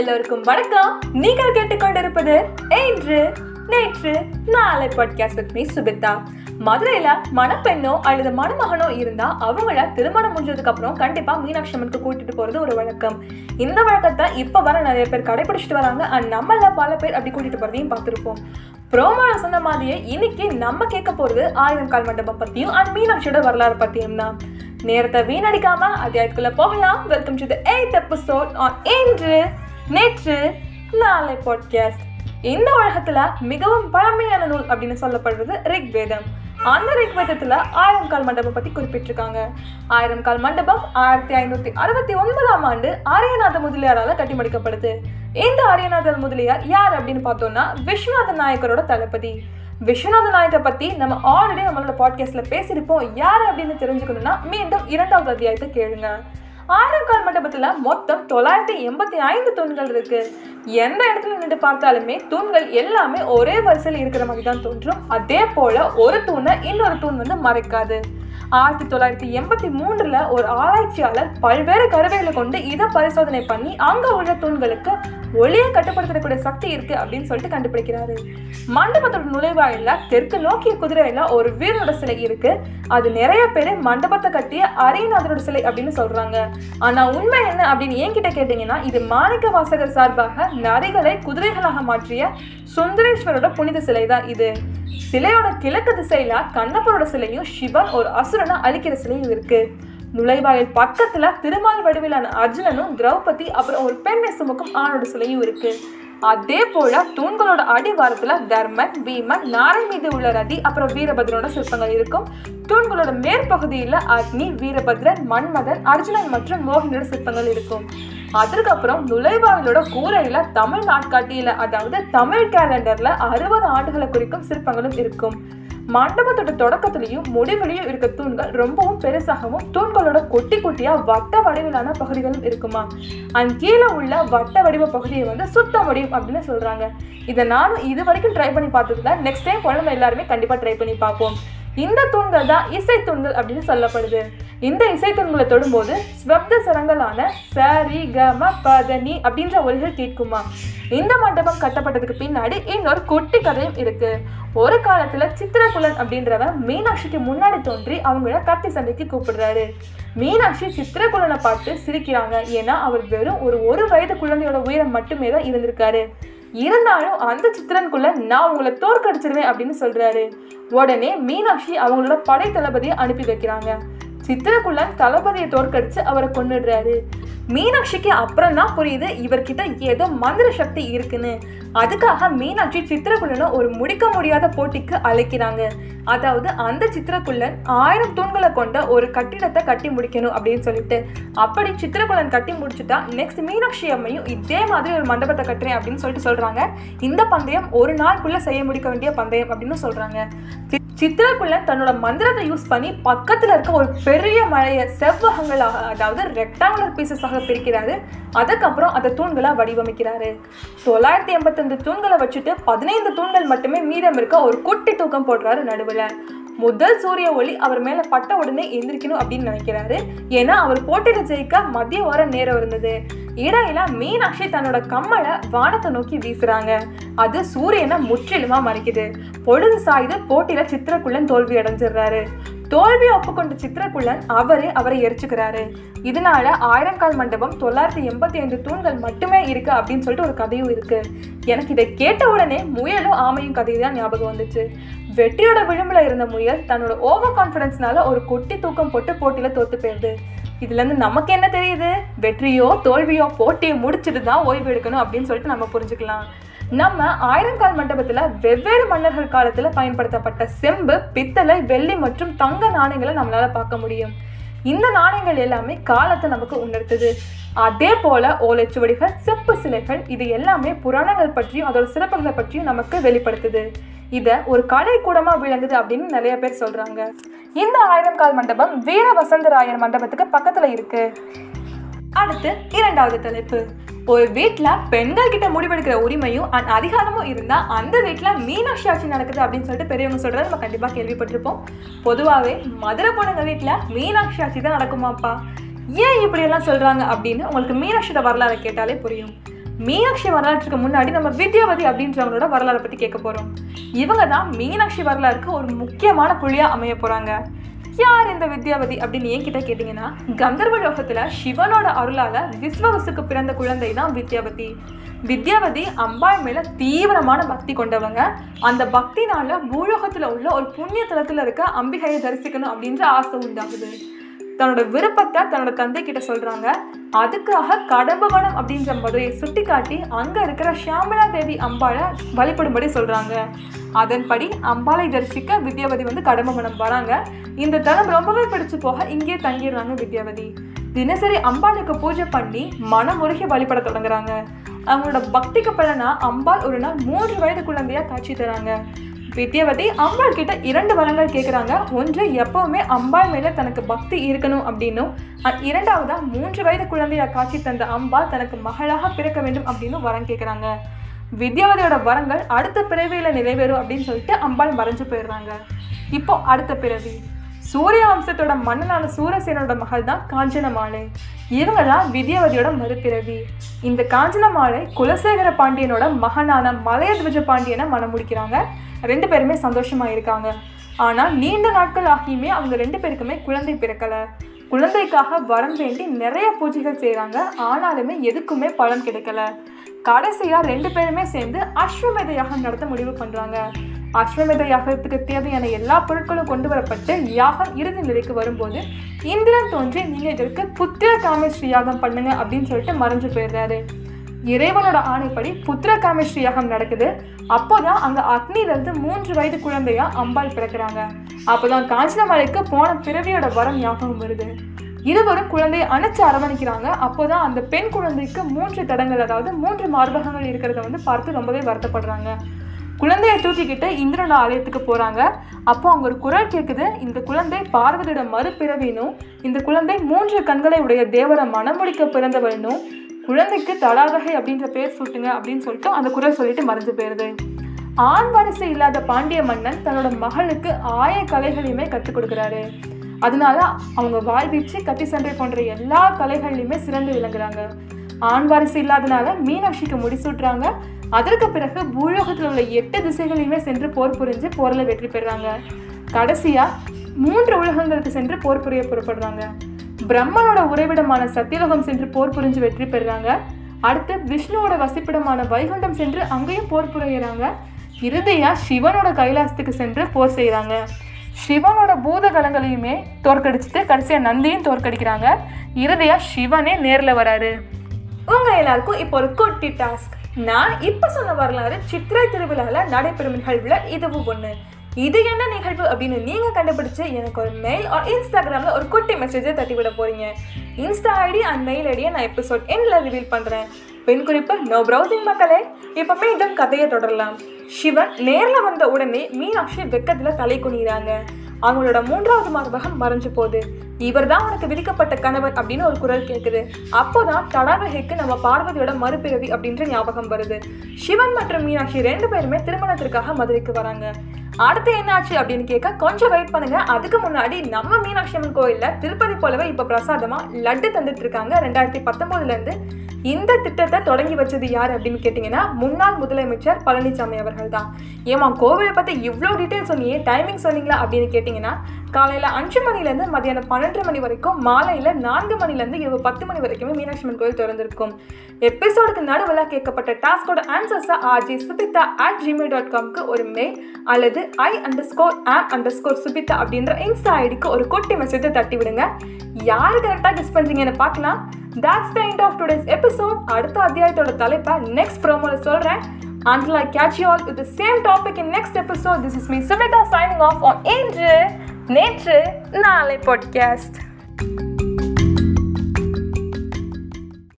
எல்லோருக்கும் வணக்கம். நீங்கள் கேட்டுக்கொண்டிருப்பது இன்று நேற்று நாளை பாட்காஸ்ட் வித் மீ சுபித்தா மதுரையில மணப்பெண்ணோ அல்லது மணமகனோ இருந்தா அவங்கள திருமணம் முடிஞ்சதுக்கு அப்புறம் கண்டிப்பா மீனாட்சி அம்மனுக்கு கூட்டிட்டு போறது ஒரு வழக்கம். இந்த வழக்கத்தை இப்ப வர நிறைய பேர் கடைபிடிச்சிட்டு வராங்க. அண்ட் நம்மள பல பேர் அப்படி கூட்டிட்டு போறதையும் பார்த்துருப்போம். ப்ரோமோல சொன்ன மாதிரியே இன்னைக்கு நம்ம கேட்க போறது ஆயிரம் கால் மண்டபம் பத்தியும் அண்ட் மீனாட்சியோட வரலாறு பத்தியும் தான். நேரத்தை வீணடிக்காம அத்தியாயத்துக்குள்ள போகலாம். Welcome to the eighth episode on இன்று. நேற்று நாளை பாட்காஸ்ட் இந்த உலகத்துல மிகவும் பழமையான நூல் அப்படின்னு சொல்லப்படுறது ரிக்வேதம். அந்த ரிக்வேதத்துல ஆயிரம் கால் மண்டபம் பத்தி குறிப்பிட்டிருக்காங்க. ஆயிரம் கால் மண்டபம் ஆயிரத்தி ஐநூத்தி அறுபத்தி ஒன்பதாம் ஆண்டு ஆரியநாத முதலியாரால கட்டி முடிக்கப்படுது இந்த ஆரியநாத முதலியார் யார் அப்படின்னு பார்த்தோம்னா விஸ்வநாத நாயக்கரோட தளபதி. விஸ்வநாத நாயக்கை பத்தி நம்ம ஆல்ரெடி நம்மளோட பாட்காஸ்ட்ல பேசியிருப்போம். யார் அப்படின்னு தெரிஞ்சுக்கணும்னா மீண்டும் இரண்டாவது அத்தியாயத்தை கேளுங்க. ஆயிரம் கால் மொத்தம் தொள்ளாயிரத்தி எண்பத்தி ஐந்து தூண்கள் இருக்கு. எந்த இடத்துல நின்று பார்த்தாலுமே தூண்கள் எல்லாமே ஒரே வரிசையில் இருக்கிற மாதிரி தான் தோன்றும். அதே போல ஒரு தூணை இன்னொரு தூண் வந்து மறைக்காது. ஆயிரத்தி தொள்ளாயிரத்தி எண்பத்தி மூன்றுல ஒரு ஆராய்ச்சியாளர் பல்வேறு கருவிகளை கொண்டு இதை பரிசோதனை பண்ணி அங்க உள்ள தூண்களுக்கு ஒளியை கட்டுப்படுத்தக்கூடிய சக்தி இருக்கு அப்படின்னு சொல்லிட்டு கண்டுபிடிக்கிறாரு. மண்டபத்தோட நுழைவாயில தெற்கு நோக்கிய குதிரையில ஒரு வீரனோட சிலை இருக்கு. அது நிறைய பேர் மண்டபத்தை கட்டிய அரியநாதரோட சிலை அப்படின்னு சொல்றாங்க. ஆனா உண்மை என்ன அப்படின்னு என்கிட்ட கேட்டீங்கன்னா இது மாணிக்க வாசகர் சார்பாக நரிகளை குதிரைகளாக மாற்றிய சுந்தரேஸ்வரோட புனித சிலை தான் இது. சிலையோட கிழக்கு திசையில கண்ணப்பரோட சிலையும் சிவன் ஒரு அசுரனை அழிக்கிற சிலையும் இருக்கு. நுழைவாயில் பக்கத்துல திருமால் வடிவிலான அர்ஜுனனும் திரௌபதி அப்புறம் ஒரு பெண்ணை சுமக்கும் ஆணோட சிலையும் இருக்கு. அதே போல தூண்களோட அடிவாரத்துல தர்மன் பீமன் நாரை மீது உள்ள ரதி அப்புறம் வீரபத்ரனோட சிற்பங்கள் இருக்கும். தூண்களோட மேற்பகுதியில அக்னி வீரபத்ரன் மன்மதன் அர்ஜுனன் மற்றும் மோகினோட சிற்பங்கள் இருக்கும். அதுக்கப்புறம் நுழைவாயிலோட கூரையில தமிழ் நாட்காட்டியில அதாவது தமிழ் கேலண்டர்ல அறுபது ஆண்டுகளை குறிக்கும் சிற்பங்களும் இருக்கும். மண்டபத்தோட தொடக்கத்திலையும் முடிவிலையும் இருக்க தூண்கள் ரொம்பவும் பெருசாகவும் தூண்களோட கொட்டி குட்டியா வட்ட வடிவிலான பகுதிகளும் இருக்குமா? அண்ட் கீழே உள்ள வட்ட வடிவ பகுதியை வந்து சுத்த முடியும் அப்படின்னு சொல்றாங்க. இதை நானும் இது வரைக்கும் ட்ரை பண்ணி பார்த்ததுல நெக்ஸ்ட் டைம் போல நம்ம எல்லாருமே கண்டிப்பா ட்ரை பண்ணி பார்ப்போம். இந்த தூண்கள் தான் இசை தூண்கள் அப்படின்னு சொல்லப்படுது. இந்த இசை தூண்களை தொடும்போது ஸ்வப்த சரங்களான சரி கம பதனி அப்படின்ற ஒலிகள் கேட்குமா. இந்த மண்டபம் கட்டப்பட்டதுக்கு பின்னாடி இன்னொரு குட்டி கதையும் இருக்கு. ஒரு காலத்துல சித்திரகுலன் அப்படின்றவன் மீனாட்சிக்கு முன்னாடி தோன்றி அவங்கள கத்தி சண்டைக்கு கூப்பிடுறாரு. மீனாட்சி சித்திரகுலனை பார்த்து சிரிக்கிறாங்க. ஏன்னா அவர் வெறும் ஒரு ஒரு வயது குழந்தையோட உயரம் மட்டுமே தான் இருந்திருக்காரு இருந்தாலும் அந்த சித்திரனுக்குள்ள நான் உங்களை தோற்கடிச்சிருவேன் அப்படின்னு சொல்றாரு. உடனே மீனாட்சி அவங்களோட படை தளபதியை அனுப்பி வைக்கிறாங்க. சித்திரகுள்ளன் தளபதியை தோற்கடிச்சு அவரை கொண்டுடுறாரு மீனாட்சிக்கு அப்புறம் தான் புரியுது இவர்கிட்ட ஏதோ மந்திர சக்தி இருக்குன்னு. அதுக்காக மீனாட்சி சித்திரகுள்ளனை ஒரு முடிக்க முடியாத போட்டிக்கு அழைக்கிறாங்க. அதாவது அந்த சித்திரகுள்ளன் ஆயிரம் தூண்களை கொண்ட ஒரு கட்டிடத்தை கட்டி முடிக்கணும் அப்படின்னு சொல்லிட்டு. அப்படி சித்திரகுள்ளன் கட்டி முடிச்சுட்டா நெக்ஸ்ட் மீனாட்சி அம்மையும் இதே மாதிரி ஒரு மண்டபத்தை கட்டுறேன் அப்படின்னு சொல்லிட்டு சொல்றாங்க. இந்த பந்தயம் ஒரு நாளுக்குள்ள செய்ய முடிக்க வேண்டிய பந்தயம் அப்படின்னு சொல்றாங்க. சித்திரக்குள்ள தன்னோட மந்திரத்தை யூஸ் பண்ணி பக்கத்துல இருக்க ஒரு பெரிய மலையை செவ்வகங்களாக அதாவது ரெக்டாங்குலர் பீசஸாக பிரிக்கிறாரு. அதுக்கப்புறம் அதை தூண்களாக வடிவமைக்கிறாரு. தொள்ளாயிரத்தி எண்பத்தஞ்சு தூண்களை வச்சுட்டு பதினைந்து தூண்கள் மட்டுமே மீதம் இருக்க ஒரு குட்டி தூக்கம் போடுறாரு நடுவில். முதல் சூரிய ஒளி அவர் மேல பட்ட உடனே எந்திரிக்கணும் அப்படின்னு நினைக்கிறாரு. ஏன்னா அவர் போட்டியில ஜெயிக்க மதிய வர நேரம் இருந்தது. இடையில மீனாட்சி தன்னோட கம்மலை வானத்தை நோக்கி வீசுறாங்க. அது சூரியனை முற்றிலுமா மறைக்குது. பொழுது சாய்து போட்டியில சித்திரக்குள்ளன் தோல்வி அடைஞ்சிடுறாரு. தோல்வியை ஒப்புக்கொண்ட சித்திரக்குள்ளன் அவரே அவரை எரிச்சுக்கிறாரு. இதனால ஆயிரம் கால் மண்டபம் தொள்ளாயிரத்தி எண்பத்தி ஐந்து தூண்கள் மட்டுமே இருக்கு அப்படின்னு சொல்லிட்டு ஒரு கதையும் இருக்கு. எனக்கு இதை கேட்ட உடனே முயலும் ஆமையும் கதை தான் ஞாபகம் வந்துச்சு. வெற்றியோட விளிம்புல இருந்த முயல் தன்னோட ஓவர் கான்ஃபிடன்ஸ்னால ஒரு கொட்டி தூக்கம் போட்டு போட்டியில தோத்து போயிருது. இதுலேருந்து நமக்கு என்ன தெரியுது? வெற்றியோ தோல்வியோ போட்டியை முடிச்சுட்டு தான் ஓய்வு எடுக்கணும் அப்படின்னு சொல்லிட்டு நம்ம புரிஞ்சுக்கலாம். நம்ம ஆயிரங்கால் மண்டபத்தில் வெவ்வேறு மன்னர்கள் காலத்தில் பயன்படுத்தப்பட்ட செம்பு பித்தளை வெள்ளி மற்றும் தங்க நாணயங்களை நம்மளால் பார்க்க முடியும். இந்த நாணயங்கள் எல்லாமே காலத்தை நமக்கு உணர்த்துது. அதே போல ஓலைச்சுவடிகள் செப்பு சிலைகள் இது எல்லாமே புராணங்கள் பற்றியும் அதோட சிறப்புகளை பற்றியும் நமக்கு வெளிப்படுத்துது. இதை ஒரு கலை கூடமா விளங்குது அப்படின்னு நிறைய பேர் சொல்றாங்க. இந்த ஆயிரம் கால் மண்டபம் வீர வசந்தராயர் மண்டபத்துக்கு பக்கத்துல இருக்கு. அடுத்து இரண்டாவது தலைப்பு. ஒரு வீட்டில் பெண்கள் கிட்ட முடிவெடுக்கிற உரிமையும் அண்ட் அதிகாரமும் இருந்தால் அந்த வீட்டில் மீனாட்சி ஆட்சி நடக்குது அப்படின்னு சொல்லிட்டு பெரியவங்க சொல்கிறத நம்ம கண்டிப்பாக கேள்விப்பட்டிருப்போம். பொதுவாகவே மதுரை பொண்ணுங்க வீட்டில் மீனாட்சி ஆட்சி தான் நடக்குமாப்பா? ஏன் இப்படியெல்லாம் சொல்கிறாங்க அப்படின்னு உங்களுக்கு மீனாட்சியோட வரலாறை கேட்டாலே புரியும். மீனாட்சி வரலாற்றுக்கு முன்னாடி நம்ம வித்யாவதி அப்படின்றவங்களோட வரலாறை பற்றி கேட்க போகிறோம் இவங்க தான் மீனாட்சி வரலாறுக்கு ஒரு முக்கியமான புள்ளியாக அமைய போகிறாங்க யார் இந்த வித்யாவதி அப்படின்னு ஏன் கிட்ட கேட்டிங்கன்னா கந்தர்வ லோகத்தில் சிவனோட அருளால விஸ்வவசுக்கு பிறந்த குழந்தை தான் வித்யாவதி. வித்யாவதி அம்பாள் மேல தீவிரமான பக்தி கொண்டவங்க. அந்த பக்தினால பூலோகத்துல உள்ள ஒரு புண்ணிய தலத்துல இருக்க அம்பிகையை தரிசிக்கணும் அப்படின்ற ஆசை உண்டாகுது. தன்னோட விருப்பத்தை தன்னோட தந்தை கிட்ட சொல்றாங்க. அதுக்காக கடம்பவனம் அப்படின்ற மதுரையை சுட்டி காட்டி அங்க இருக்கிற ஷியாமலா தேவி அம்பாளை வழிபடும்படி சொல்றாங்க. அதன்படி அம்பாளை தரிசிக்க வித்யாவதி வந்து கடம்பவனம் வராங்க. இந்த தலம் ரொம்பவே பிடிச்சு போக இங்கே தங்கிடுறாங்க வித்யாவதி. தினசரி அம்பாளுக்கு பூஜை பண்ணி மனமுருகி வழிபட தொடங்குறாங்க. அவங்களோட பக்திக்கு பலனா அம்பாள் ஒரு நாள் மூன்று வயது குழந்தையா காட்சி தராங்க. வித்யாவதி அம்பாள் கிட்ட இரண்டு வரங்கள் கேட்குறாங்க ஒன்று எப்பவுமே அம்பாள் மேலே தனக்கு பக்தி இருக்கணும் அப்படின்னும். அண்ட் மூன்று வயது குழந்தையாக காட்சி தந்த அம்பாள் தனக்கு மகளாக பிறக்க வேண்டும் அப்படின்னு வரம் கேட்குறாங்க வித்யாவதியோட வரங்கள் அடுத்த பிறவியில் நிறைவேறும் அப்படின்னு சொல்லிட்டு அம்பாள் மறைஞ்சு போயிடுறாங்க. இப்போ அடுத்த பிறவி. சூரிய வம்சத்தோட மன்னனான சூரசேனோட மகள் தான் காஞ்சனமாலை இவங்க தான் வித்யாவதியோட மறுபிறவி. இந்த காஞ்சனமாலை குலசேகர பாண்டியனோட மகனான மலையத்விஜ பாண்டியனை மனம் முடிக்கிறாங்க. ரெண்டு பேருமே சந்தோஷமாக இருக்காங்க. ஆனால் நீண்ட நாட்கள் ஆகியுமே அவங்க ரெண்டு பேருக்குமே குழந்தை பிறக்கல. குழந்தைக்காக வரம் வேண்டி நிறைய பூஜைகள் செய்கிறாங்க ஆனாலுமே எதுக்குமே பலன் கிடைக்கல. கடைசியாக ரெண்டு பேருமே சேர்ந்து அஸ்வமேத யாகம் நடத்த முடிவு பண்ணுறாங்க அஸ்வமேத யாகத்துக்கு தேவையான எல்லா பொருட்களும் கொண்டு வரப்பட்டு யாகம் இறுதி நிலைக்கு வரும்போது இந்திரன் தோன்றி நீங்கள் இதற்கு புத்திர காமேஸ்வரி யாகம் பண்ணுங்க அப்படின்னு சொல்லிட்டு மறைஞ்சு போயிடுறாரு. இறைவனோட ஆணைப்படி புத்திர காமேஸ்வரி யாகம் நடக்குது. அப்போதான் அங்க அக்னியிலிருந்து மூன்று வயது குழந்தையா அம்பாள் பிறக்கிறாங்க. அப்போதான் காஞ்சனமலைக்கு போன பிறவியோட வரம் ஞாபகம் வருது. இருவரும் குழந்தையை அணைச்சு அரவணைக்கிறாங்க. அப்போதான் அந்த பெண் குழந்தைக்கு மூன்று தடங்கள் அதாவது மூன்று மார்பகங்கள் இருக்கிறத வந்து பார்த்து ரொம்பவே வருத்தப்படுறாங்க. குழந்தையை தூக்கிக்கிட்டு இந்திரன் ஆலயத்துக்கு போறாங்க. அப்போ அங்க ஒரு குரல் கேட்குது இந்த குழந்தை பார்வதியோட மறுபிறவினும் இந்த குழந்தை மூன்று கண்களை உடைய தேவரை மனமுடிக்க பிறந்தவனும் குழந்தைக்கு தடாகை அப்படின்ற பேர் சூட்டுங்க அப்படின்னு சொல்லிட்டு அந்த குரல் சொல்லிட்டு மறைஞ்சு போயிருது. ஆண் வரிசை இல்லாத பாண்டிய மன்னன் தன்னோட மகளுக்கு ஆய கலைகளையுமே கற்றுக் கொடுக்குறாரு. அதனால அவங்க வாழ்வீச்சு கத்தி சண்டை போன்ற எல்லா கலைகள்லையுமே சிறந்து விளங்குறாங்க. ஆண் வாரிசு இல்லாதனால மீனாட்சிக்கு முடிசூட்டுறாங்க அதற்கு பிறகு பூலோகத்தில் உள்ள எட்டு திசைகளையுமே சென்று போர் புரிஞ்சு போரில் வெற்றி பெறுறாங்க கடைசியாக மூன்று உலகங்களுக்கு சென்று போர் புரிய புறப்படுறாங்க. பிரம்மனோட உறைவிடமான சத்தியலோகம் சென்று போர் புரிஞ்சு வெற்றி பெறுறாங்க. அடுத்து விஷ்ணுவோட வசிப்பிடமான வைகுண்டம் சென்று அங்கேயும் போர் புரிகிறாங்க இறுதியாக சிவனோட கைலாசத்துக்கு சென்று போர் செய்கிறாங்க சிவனோட பூதகலங்களையுமே தோற்கடிச்சிட்டு கடைசியாக நந்தியும் தோற்கடிக்கிறாங்க. இறுதியாக சிவனே நேரில் வராரு. உங்கள் எல்லாருக்கும் இப்போ ஒரு குட்டி டாஸ்க். நான் இப்போ சொன்ன வரலாறு சித்திரை திருவிழாவில் நடைபெறும் நிகழ்வில் இதுவும் ஒன்று இது என்ன நிகழ்வு அப்படின்னு நீங்க கண்டுபிடிச்சு எனக்கு ஒரு மெயில் ஒரு இன்ஸ்டாகிராம்ல ஒரு குட்டி மெசேஜை தட்டி விட போறீங்க. இன்ஸ்டா ஐடி அண்ட் மெயில் ஐடியை நான் எபிசோட் எண்ணில் ரிவீல் பண்றேன். பெண் குறிப்பு நோ ப்ரௌசிங் மக்களே. இப்போ மீண்டும் கதையை தொடரலாம். சிவன் நேர்ல வந்த உடனே மீனாட்சி வெக்கத்துல தலை குனிகிறாங்க அவங்களோட மூன்றாவது மார்பகம் மறைஞ்சு போகுது. இவர் தான் உனக்கு விதிக்கப்பட்ட கணவன் அப்படின்னு ஒரு குரல் கேட்குது அப்போதான் தடாவகைக்கு நம்ம பார்வதியோட மறுபிறவி அப்படின்ற ஞாபகம் வருது. சிவன் மற்றும் மீனாட்சி ரெண்டு பேருமே திருமணத்திற்காக மதுரைக்கு வராங்க. அடுத்து என்னாச்சு அப்படின்னு கேட்க கொஞ்சம் வெயிட் பண்ணுங்க. அதுக்கு முன்னாடி நம்ம மீனாட்சி அம்மன் கோயிலில் திருப்பதி போலவே இப்போ பிரசாதமாக லட்டு தந்துட்டு இருக்காங்க ரெண்டாயிரத்தி பத்தொம்போதுலேருந்து இந்த திட்டத்தை தொடங்கி வச்சது யார் அப்படின்னு கேட்டிங்கன்னா முன்னாள் முதலமைச்சர் பழனிசாமி அவர்கள் தான் ஏமா கோவிலை பற்றி இவ்வளோ டீட்டெயில் சொன்னியே டைமிங் சொன்னீங்களா அப்படின்னு கேட்டிங்கன்னா காலையில் அஞ்சு மணிலேருந்து மதியானம் பன்னெண்டு மணி வரைக்கும் மாலையில் நான்கு மணிலேருந்து இரவு பத்து மணி வரைக்குமே மீனாட்சி அம்மன் கோயில் திறந்திருக்கும். எபிசோடுக்கு நடுவில் கேட்கப்பட்ட டாஸ்கோட ஆன்சர்ஸை RG Subitha at Gmail dot காம்க்கு ஒரு மெயில் அல்லது I underscore app underscore Subitha அப்படின்ற இன்ஸ்டா ஐடிக்கு ஒரு குட்டி மெசேஜை தட்டி விடுங்க யார் கரெக்டாக கெஸ் பண்ணுறீங்கன்னு பார்க்கலாம். That's the end of today's episode அடுத்த அத்தியாயத்தோட தலைப்பை நெக்ஸ்ட் ப்ரோமோல சொல்கிறேன் until I catch you all with the same topic in next episode this is me Sumita signing off. On Angel. நேற்று நாளை podcast